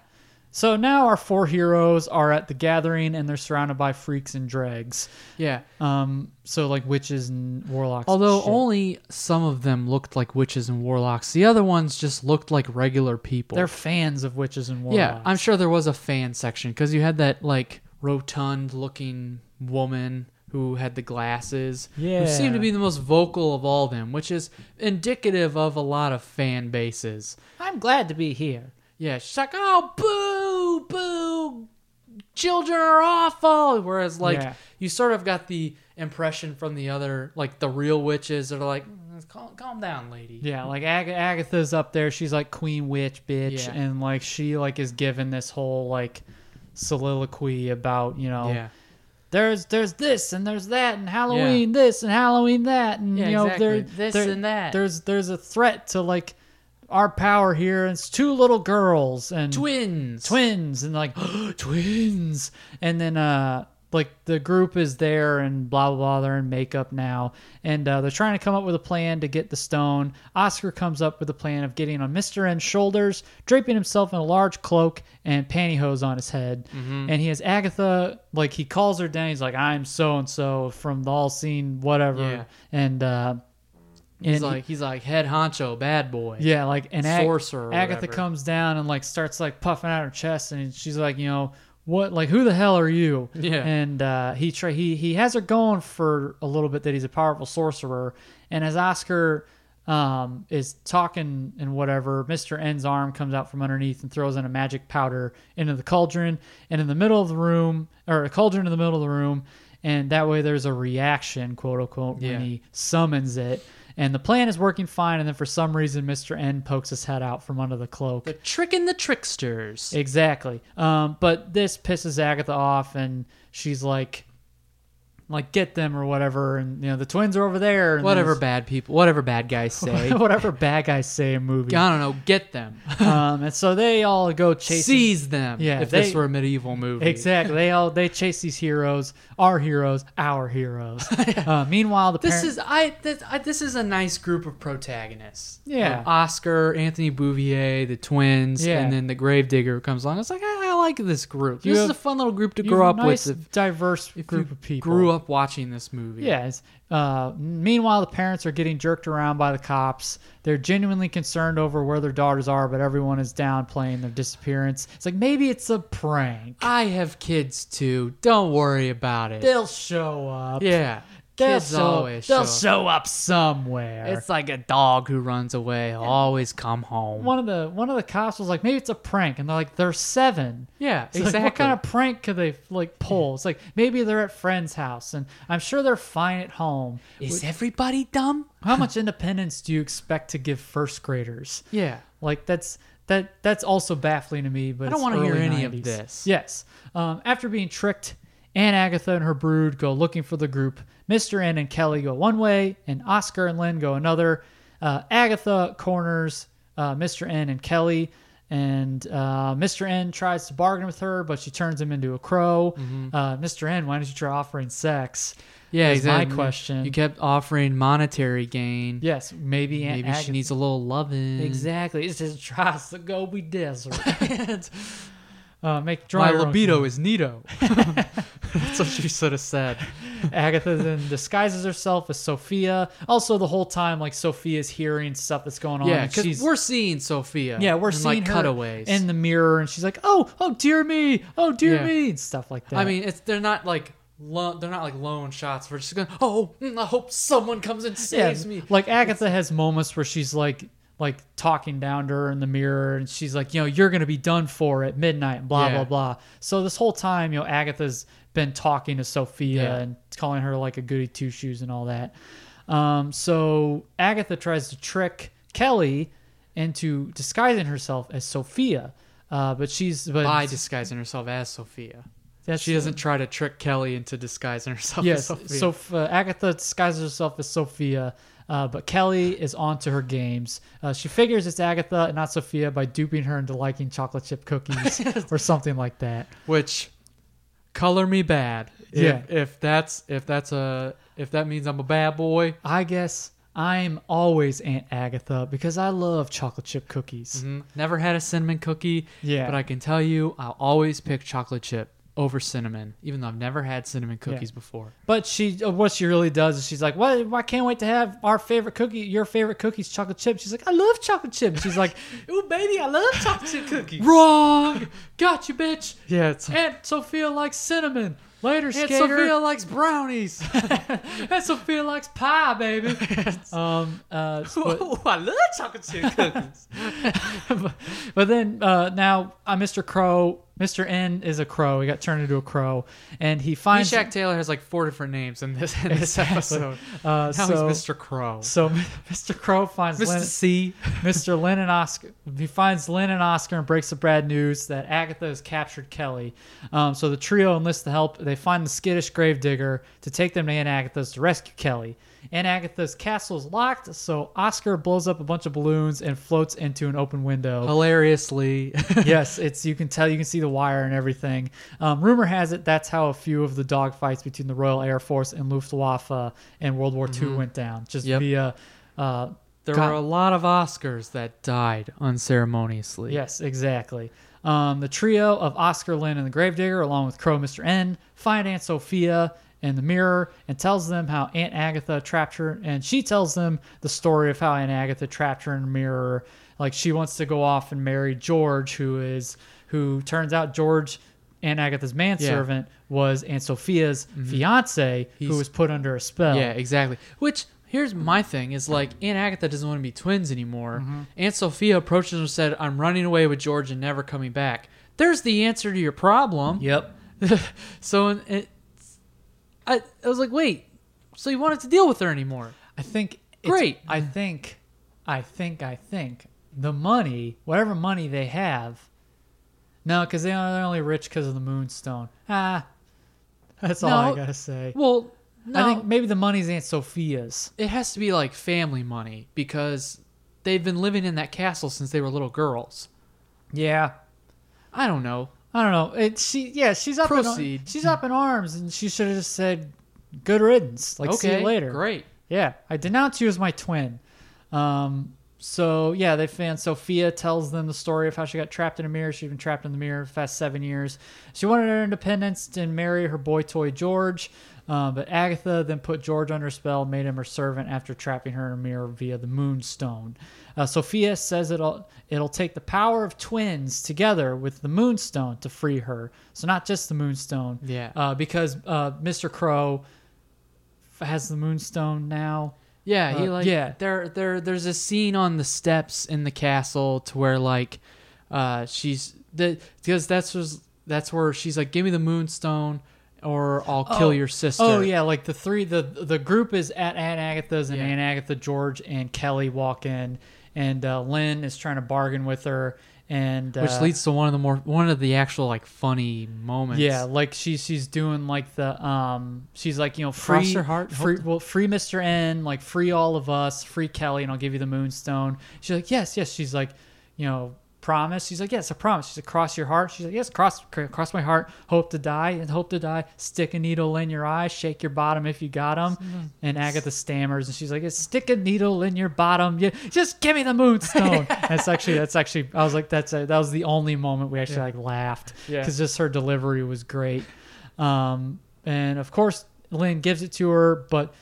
So now our four heroes are at the gathering and they're surrounded by freaks and dregs. Yeah. Um, so like witches and warlocks. Although shit. only some of them looked like witches and warlocks, the other ones just looked like regular people. they're fans of witches and warlocks. yeah, I'm sure there was a fan section because you had that like rotund-looking woman who had the glasses. Yeah. Who seemed to be the most vocal of all them, which is indicative of a lot of fan bases. I'm glad to be here. Yeah, she's like, "Oh, boo, boo, children are awful." Whereas, like, Yeah. you sort of got the impression from the other, like, the real witches that are like, "Mm, "Calm, calm down, lady." Yeah, like Ag- Agatha's up there. She's like queen witch bitch, Yeah. and like she like is given this whole like soliloquy about you know yeah, there's there's this and there's that and Halloween this and Halloween that and Yeah, you know exactly. there This there- and that. There's there's a threat to like our power here. And it's two little girls and twins, twins and like twins. And then uh like the group is there and blah blah blah. They're in makeup now. And uh, they're trying to come up with a plan to get the stone. Oscar comes up with a plan of getting on mr n's shoulders draping himself in a large cloak and pantyhose on his head. Mm-hmm. and he has agatha like he calls her down. He's like i'm so and so from the all scene whatever. Yeah. and uh He's and like, he's like head honcho, bad boy. yeah, like and Ag- Sorcerer or Agatha whatever. comes down and like starts like puffing out her chest, and she's like, you know, what? Like, who the hell are you? Yeah. And uh, he try he he has her going for a little bit that he's a powerful sorcerer, and as Oscar um is talking and whatever mr n's arm comes out from underneath and throws in a magic powder into the cauldron and in the middle of the room or a cauldron in the middle of the room and that way there's a reaction quote unquote Yeah. when he summons it and the plan is working fine and then for some reason mr n pokes his head out from under the cloak The trick and the tricksters. exactly um, but this pisses agatha off and she's like like get them or whatever and you know the twins are over there and whatever bad people, whatever bad guys say. whatever bad guys say in movies I don't know. Get them. um, and so they all go chase Seize them. Yeah, If this were a medieval movie. Exactly. They all they chase these heroes, our heroes, our heroes. uh, meanwhile, the This parent- is I this, I this is a nice group of protagonists. Yeah. Oscar, Anthony Bouvier, the twins, Yeah. and then the Gravedigger comes along. It's like I, I like this group. You this have- is a fun little group to grow up nice, with. If, diverse if group of people. grew up watching this movie. Yes. Uh, meanwhile, the parents are getting jerked around by the cops. They're genuinely concerned over where their daughters are, but everyone is downplaying their disappearance. It's like maybe it's a prank. I have kids too. Don't worry about it. They'll show up. yeah. They'll kids show, always they'll show. show up somewhere. It's like a dog who runs away. He'll always come home. one of the one of the cops was like, maybe it's a prank, and they're like, they're seven. yeah, It's like, exactly. what kind of prank could they like pull? It's like maybe they're at friend's house, and I'm sure they're fine at home. is everybody dumb? How much independence do you expect to give first graders? Yeah. Like that's that that's also baffling to me. But I don't wanna hear early any of 90s. this. Yes. Um, after being tricked, Aunt Agatha and her brood go looking for the group. Mr. N and Kelly go one way, and Oscar and Lynn go another. Uh, Agatha corners uh, Mr. N and Kelly, and uh, Mr. N tries to bargain with her, but she turns him into a crow. Mm-hmm. Uh, Mr. N, why did you try offering sex? Yeah, is my question. You kept offering monetary gain. Yes, maybe Aunt Maybe Agatha. she needs a little loving. Exactly. This just tries the Gobi Desert. uh, make My libido is Nito. That's what she should have said. Agatha then disguises herself as Sophia. Also, the whole time, like Sophia's hearing stuff that's going on. Yeah, and because she's we're seeing Sophia. yeah, we're in, seeing like her cutaways. in the mirror, and she's like, "Oh, oh, dear me, oh, dear Yeah. me," and stuff like that. I mean, it's they're not like lo- they're not like lone shots. We're just going, oh, mm, I hope someone comes and saves me. like Agatha has moments where she's like, like talking down to her in the mirror, and she's like, you know, you're gonna be done for at midnight, and blah Yeah. blah blah. So this whole time, you know, Agatha's been talking to Sophia Yeah. and calling her like a goody two shoes and all that. Um, so Agatha tries to trick Kelly into disguising herself as Sophia, uh, but she's but By disguising herself as Sophia. She doesn't try to trick Kelly into disguising herself. Yes, as Sophia. so uh, Agatha disguises herself as Sophia, uh, but Kelly is on to her games. Uh, she figures it's Agatha and not Sophia by duping her into liking chocolate chip cookies or something like that. which color me bad. If, Yeah. if that's if that's a if that means I'm a bad boy. I guess I'm always Aunt Agatha because I love chocolate chip cookies. Mhm. Never had a cinnamon cookie. Yeah. But I can tell you, I'll always pick chocolate chip over cinnamon, even though I've never had cinnamon cookies before. But she, uh, what she really does is she's like, "What? I can't wait to have our favorite cookie, your favorite cookies, chocolate chip." She's like, "I love chocolate chip." She's like, "Ooh, baby, I love chocolate chip cookies." Wrong. Got you, bitch. Yeah, it's Aunt Sophia likes cinnamon. later, Aunt skater. Sophia likes brownies. Aunt Sophia likes pie, baby. Um, uh, but, I love chocolate chip cookies. but then uh, now uh, Mr. Crow, Mr. N is a crow. He got turned into a crow, and he finds Meshach Taylor has like four different names in this in this Exactly. episode. Uh, now so, he's Mr. Crow. So Mr. Crow finds Mr. Lynn, C. Mr. Lynn and Oscar. He finds Lynn and Oscar and breaks the bad news that Agatha has captured Kelly. Um, so the trio enlists the help. They find the skittish gravedigger to take them to Aunt Agatha's to rescue Kelly. Aunt Agatha's castle is locked, so Oscar blows up a bunch of balloons and floats into an open window. Hilariously. yes, it's you can tell you can see the wire and everything. Um, rumor has it that's how a few of the dogfights between the Royal Air Force and Luftwaffe in World War II went down, just Mm-hmm. Yep. via. Uh, there were a lot of Oscars that died unceremoniously. Yes, exactly. Um, the trio of Oscar, Lynn, and the Gravedigger, along with Crow, Mr. N, find Aunt Sophia in the mirror and tells them how Aunt Agatha trapped her. And she tells them the story of how Aunt Agatha trapped her in the mirror. Like she wants to go off and marry George, who is who turns out George, Aunt Agatha's manservant, was Aunt Sophia's fiance, who Mm-hmm. He's- was put under a spell. Yeah, exactly. Which here's my thing is like Aunt Agatha doesn't want to be twins anymore. Mm-hmm. Aunt Sophia approaches her and said, "I'm running away with George and never coming back." There's the answer to your problem. Yep. so it, I, I was like, wait, so you wanted to deal with her anymore? I think it's- Great. I think, I think, I think the money, whatever money they have. No, because they are they're only rich because of the moonstone. Ah, that's all I gotta say. Well, no, I think maybe the money's Aunt Sophia's. it has to be like family money because they've been living in that castle since they were little girls. Yeah, I don't know. I don't know. It she yeah she's up Proceed. In, she's up in arms and she should have just said, "Good riddance." Like see okay, you later. Great. Yeah, I denounce you as my twin. Um, so yeah, they fan. Sophia tells them the story of how she got trapped in a mirror. She'd been trapped in the mirror for the past seven years. She wanted her independence and marry her boy toy George, uh, but Agatha then put George under a spell, made him her servant after trapping her in a mirror via the Moonstone. Uh, Sophia says it'll it'll take the power of twins together with the Moonstone to free her. So not just the Moonstone. Yeah. Uh, because uh, Mr. Crow has the Moonstone now. Yeah, he Uh, like yeah. There, there, there's a scene on the steps in the castle to where like, uh, she's the because that's was that's where she's like, give me the moonstone, or I'll kill your sister. Oh yeah, like the three the the group is at Aunt Agatha's and Yeah. Aunt Agatha, George, and Kelly walk in, and uh, Lynn is trying to bargain with her, and uh, which leads to one of the more one of the actual like funny moments. yeah, like she's she's doing like the um she's like you know Cross free your heart, free well free Mr. N like free all of us free Kelly and I'll give you the Moonstone. She's like yes yes she's like you know promise. She's like yes I promise. She's like cross your heart. She's like yes cross cross my heart. Hope to die and hope to die. Stick a needle in your eye. Shake your bottom if you got 'em. And Agatha stammers and she's like stick a needle in your bottom. Yeah, just give me the Moonstone. that's actually that's actually I was like that's a, that was the only moment we actually like laughed Yeah. because just her delivery was great. Um, and of course, Lynn gives it to her, but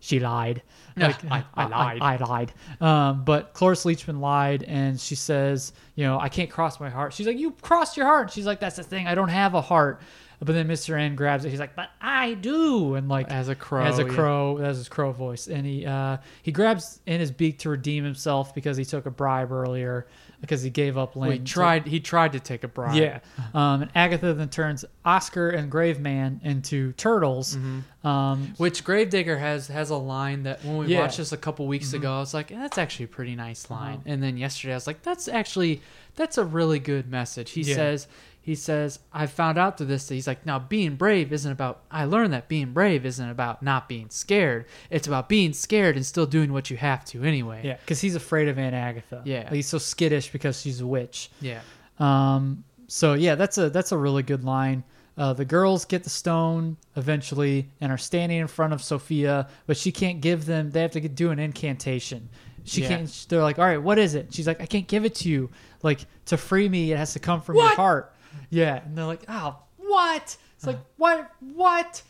she lied. Yeah, Like, I- I lied. I, lied. Um, but Cloris Leachman lied, and she says, you know, I can't cross my heart. She's like, you crossed your heart. She's like, that's the thing. I don't have a heart. But then Mr. N grabs it. He's like, but I do. And like As a crow, as a yeah. crow, that's his crow voice. And he uh, he grabs in his beak to redeem himself because he took a bribe earlier because he gave up Lynn. Well, he to- tried. He tried to take a bribe. yeah. Um, and Agatha then turns Oscar and Graveman into turtles. Um, Which Gravedigger has has a line that when we Yeah. watched this a couple weeks ago, I was like, that's actually a pretty nice line. And then yesterday, I was like, that's actually that's a really good message. He Yeah. says he says I found out through this that he's like now being brave isn't about I learned that being brave isn't about not being scared. It's about being scared and still doing what you have to anyway. yeah, because he's afraid of Aunt Agatha. Yeah. he's so skittish because she's a witch. Yeah. Um, so yeah, that's a that's a really good line. Uh, the girls get the stone eventually and are standing in front of Sophia, but she can't give them. They have to do an incantation. She Yeah. can't. They're like, "All right, what is it?" She's like, "I can't give it to you. Like to free me, it has to come from your heart." Yeah, and they're like, "Oh, what?" It's like, "What? What?"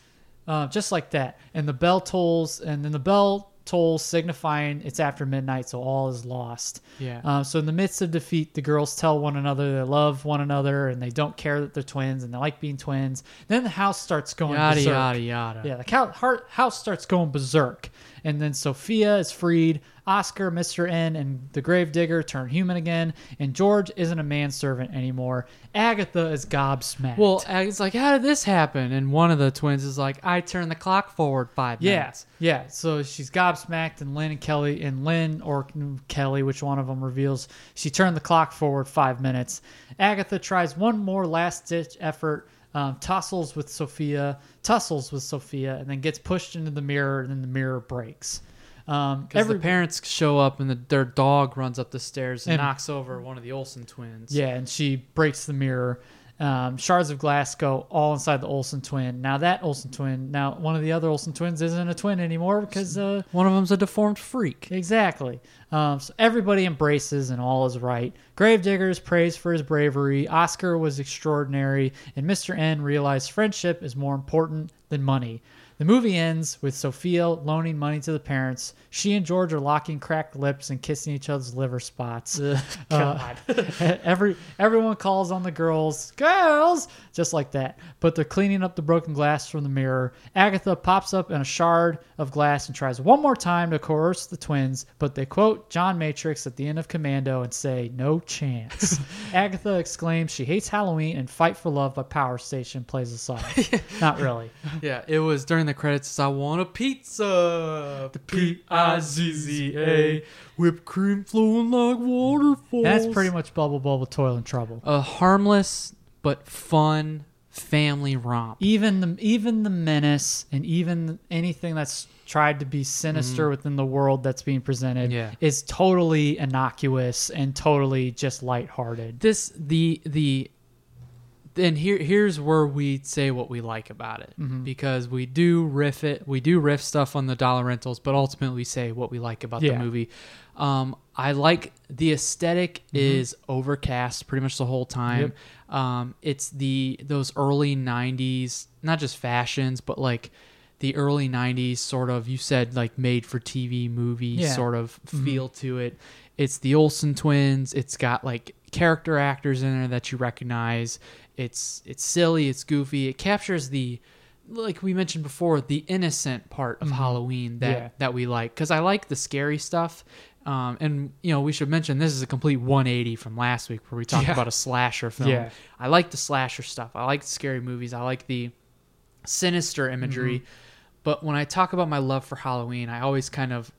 Uh, just like that. And the bell tolls, and then the bell tolls, signifying it's after midnight, so all is lost. Yeah. Um, so in the midst of defeat, the girls tell one another they love one another and they don't care that they're twins and they like being twins. Then the house starts going Yada berserk. yada yada. Yeah, the cow- heart, house starts going berserk. And then Sophia is freed. Oscar, Mr. N, and the Gravedigger turn human again. And George isn't a manservant anymore. Agatha is gobsmacked. Well, it's like, how did this happen? And one of the twins is like, I turned the clock forward five Yeah, minutes. yeah. So she's gobsmacked, and Lynn and Kelly, and Lynn or Kelly, which one of them reveals she turned the clock forward five minutes. Agatha tries one more last ditch effort, um, tussles with Sophia, tussles with Sophia, and then gets pushed into the mirror, and then the mirror breaks. Um, every the parents show up and the, their dog runs up the stairs and, And- knocks over one of the Olsen twins. Yeah, and she breaks the mirror. Um, shards of glass go all inside the Olsen twin. Now that Olsen twin, now one of the other Olsen twins isn't a twin anymore because uh, One of them's a deformed freak. Exactly. Um, so everybody embraces and all is right. Gravedigger is praised for his bravery. Oscar was extraordinary, and Mr. N realized friendship is more important than money. The movie ends with Sophia loaning money to the parents. She and George are locking cracked lips and kissing each other's liver spots. Uh, God. every everyone calls on the girls, girls, just like that. But they're cleaning up the broken glass from the mirror. Agatha pops up in a shard of glass and tries one more time to coerce the twins, but they quote John Matrix at the end of Commando and say, "No chance." Agatha exclaims she hates Halloween and "Fight for Love" by Power Station plays a song. Not really. Yeah, it was during the credits. it's, I want a pizza. The P I Z Z A. Whipped cream flowing like waterfalls. That's pretty much Bubble Bubble Toil and Trouble. a harmless but fun family romp. even the even the menace and even anything that's tried to be sinister mm-hmm. within the world that's being presented. Yeah. is totally innocuous and totally just lighthearted. This the the then here here's where we say what we like about it. Mm-hmm. because we do riff it we do riff stuff on the dollar rentals but ultimately we say what we like about Yeah. the movie. Um i like the esthetic is overcast pretty much the whole time. Um it's the those early 90s not just fashions but like the early 90s sort of you said like made for tv movie Yeah. sort of feel to it. It's the olsen twins. It's got like character actors in there that you recognize it's it's silly it's goofy it captures the like we mentioned before the innocent part of halloween that Yeah. that we like because i like the scary stuff um, and you know we should mention this is a complete 180 from last week where we talked Yeah. about a slasher film Yeah. i like the slasher stuff i like scary movies i like the sinister imagery but when i talk about my love for halloween i always kind of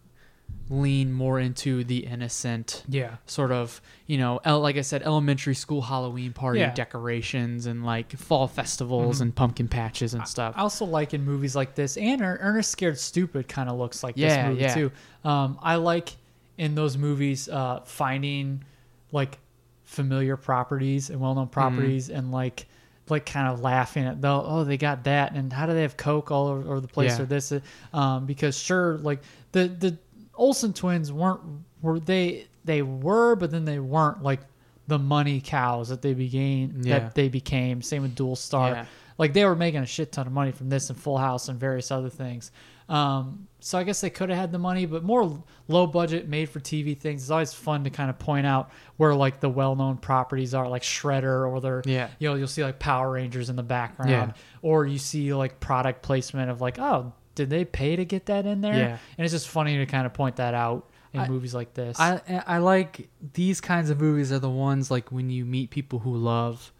lean more into the innocent Yeah. sort of you know el- like i said elementary school halloween party Yeah. decorations and like fall festivals and pumpkin patches and stuff I also like in movies like this, and Er- Ernest Scared Stupid kind of looks like Yeah, this movie yeah. too. Um, I like in those movies uh, finding like familiar properties and well-known Mm-hmm. properties, and like like kind of laughing at the oh they got that, and how do they have Coke all over, over the place Yeah. or this? Um, because sure, like the the Olsen twins weren't were they they were, but then they weren't like the money cows that they became Yeah. that they became. Same with Dualstar Yeah. like they were making a shit ton of money from this and Full House and various other things. Um, so I guess they could have had the money, but more low budget, made for TV things. It's always fun to kind of point out where like the well known properties are, like Shredder, or they're Yeah. you know you'll see like Power Rangers in the background, Yeah. or you see like product placement of like oh did they pay to get that in there? Yeah. and it's just funny to kind of point that out in I- movies like this. I I like these kinds of movies are the ones like when you meet people who love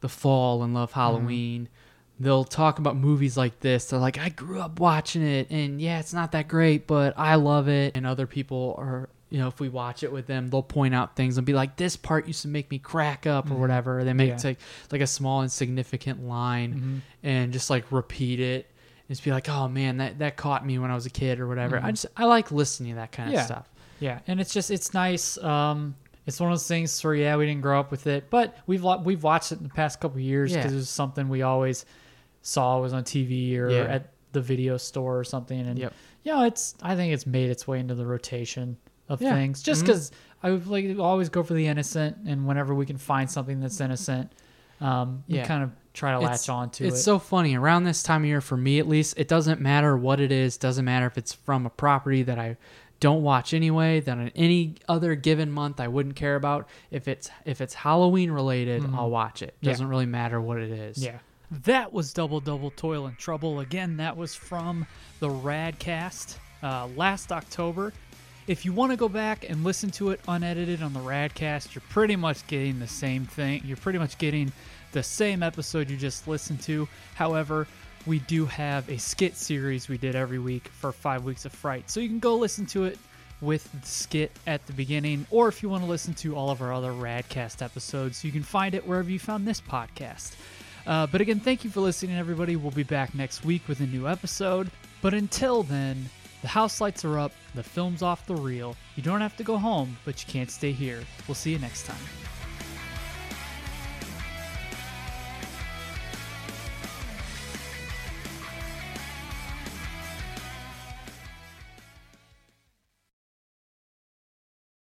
the fall and love Halloween. they'll talk about movies like this. They're like, I grew up watching it, and yeah, it's not that great, but I love it. And other people are, you know, if we watch it with them, they'll point out things and be like, this part used to make me crack up or whatever. They make Mm-hmm. Yeah. Mm-hmm. like like a small insignificant line and just like repeat it. Just be like, oh man, that, that caught me when I was a kid or whatever. I just I like listening to that kind of Mm-hmm. Yeah. stuff. Yeah, and it's just it's nice. Um, it's one of those things where yeah, we didn't grow up with it, but we've we've watched it in the past couple of years Yeah. because it was something we always saw was on TV or Yeah. at the video store or something. And Yep. you know, it's I think it's made its way into the rotation of Yeah. things just because I would like always go for the innocent, and whenever we can find something that's innocent, um, we Yeah. kind of try to It's- latch on to it's it. so funny around this time of year for me at least it doesn't matter what it is doesn't matter if it's from a property that i don't watch anyway that on any other given month i wouldn't care about if it's if it's halloween related i'll watch it Mm-hmm. Yeah. doesn't really matter what it is Yeah. That was Double Double Toil and Trouble. Again, that was from the Radcast uh, last October. If you want to go back and listen to it unedited on the Radcast, you're pretty much getting the same thing. You're pretty much getting the same episode you just listened to. However, we do have a skit series we did every week for five weeks of fright. So you can go listen to it with the skit at the beginning, or if you want to listen to all of our other Radcast episodes, you can find it wherever you found this podcast. Uh, but again, thank you for listening, everybody. We'll be back next week with a new episode. But until then, the house lights are up, the film's off the reel. You don't have to go home, but you can't stay here. We'll see you next time.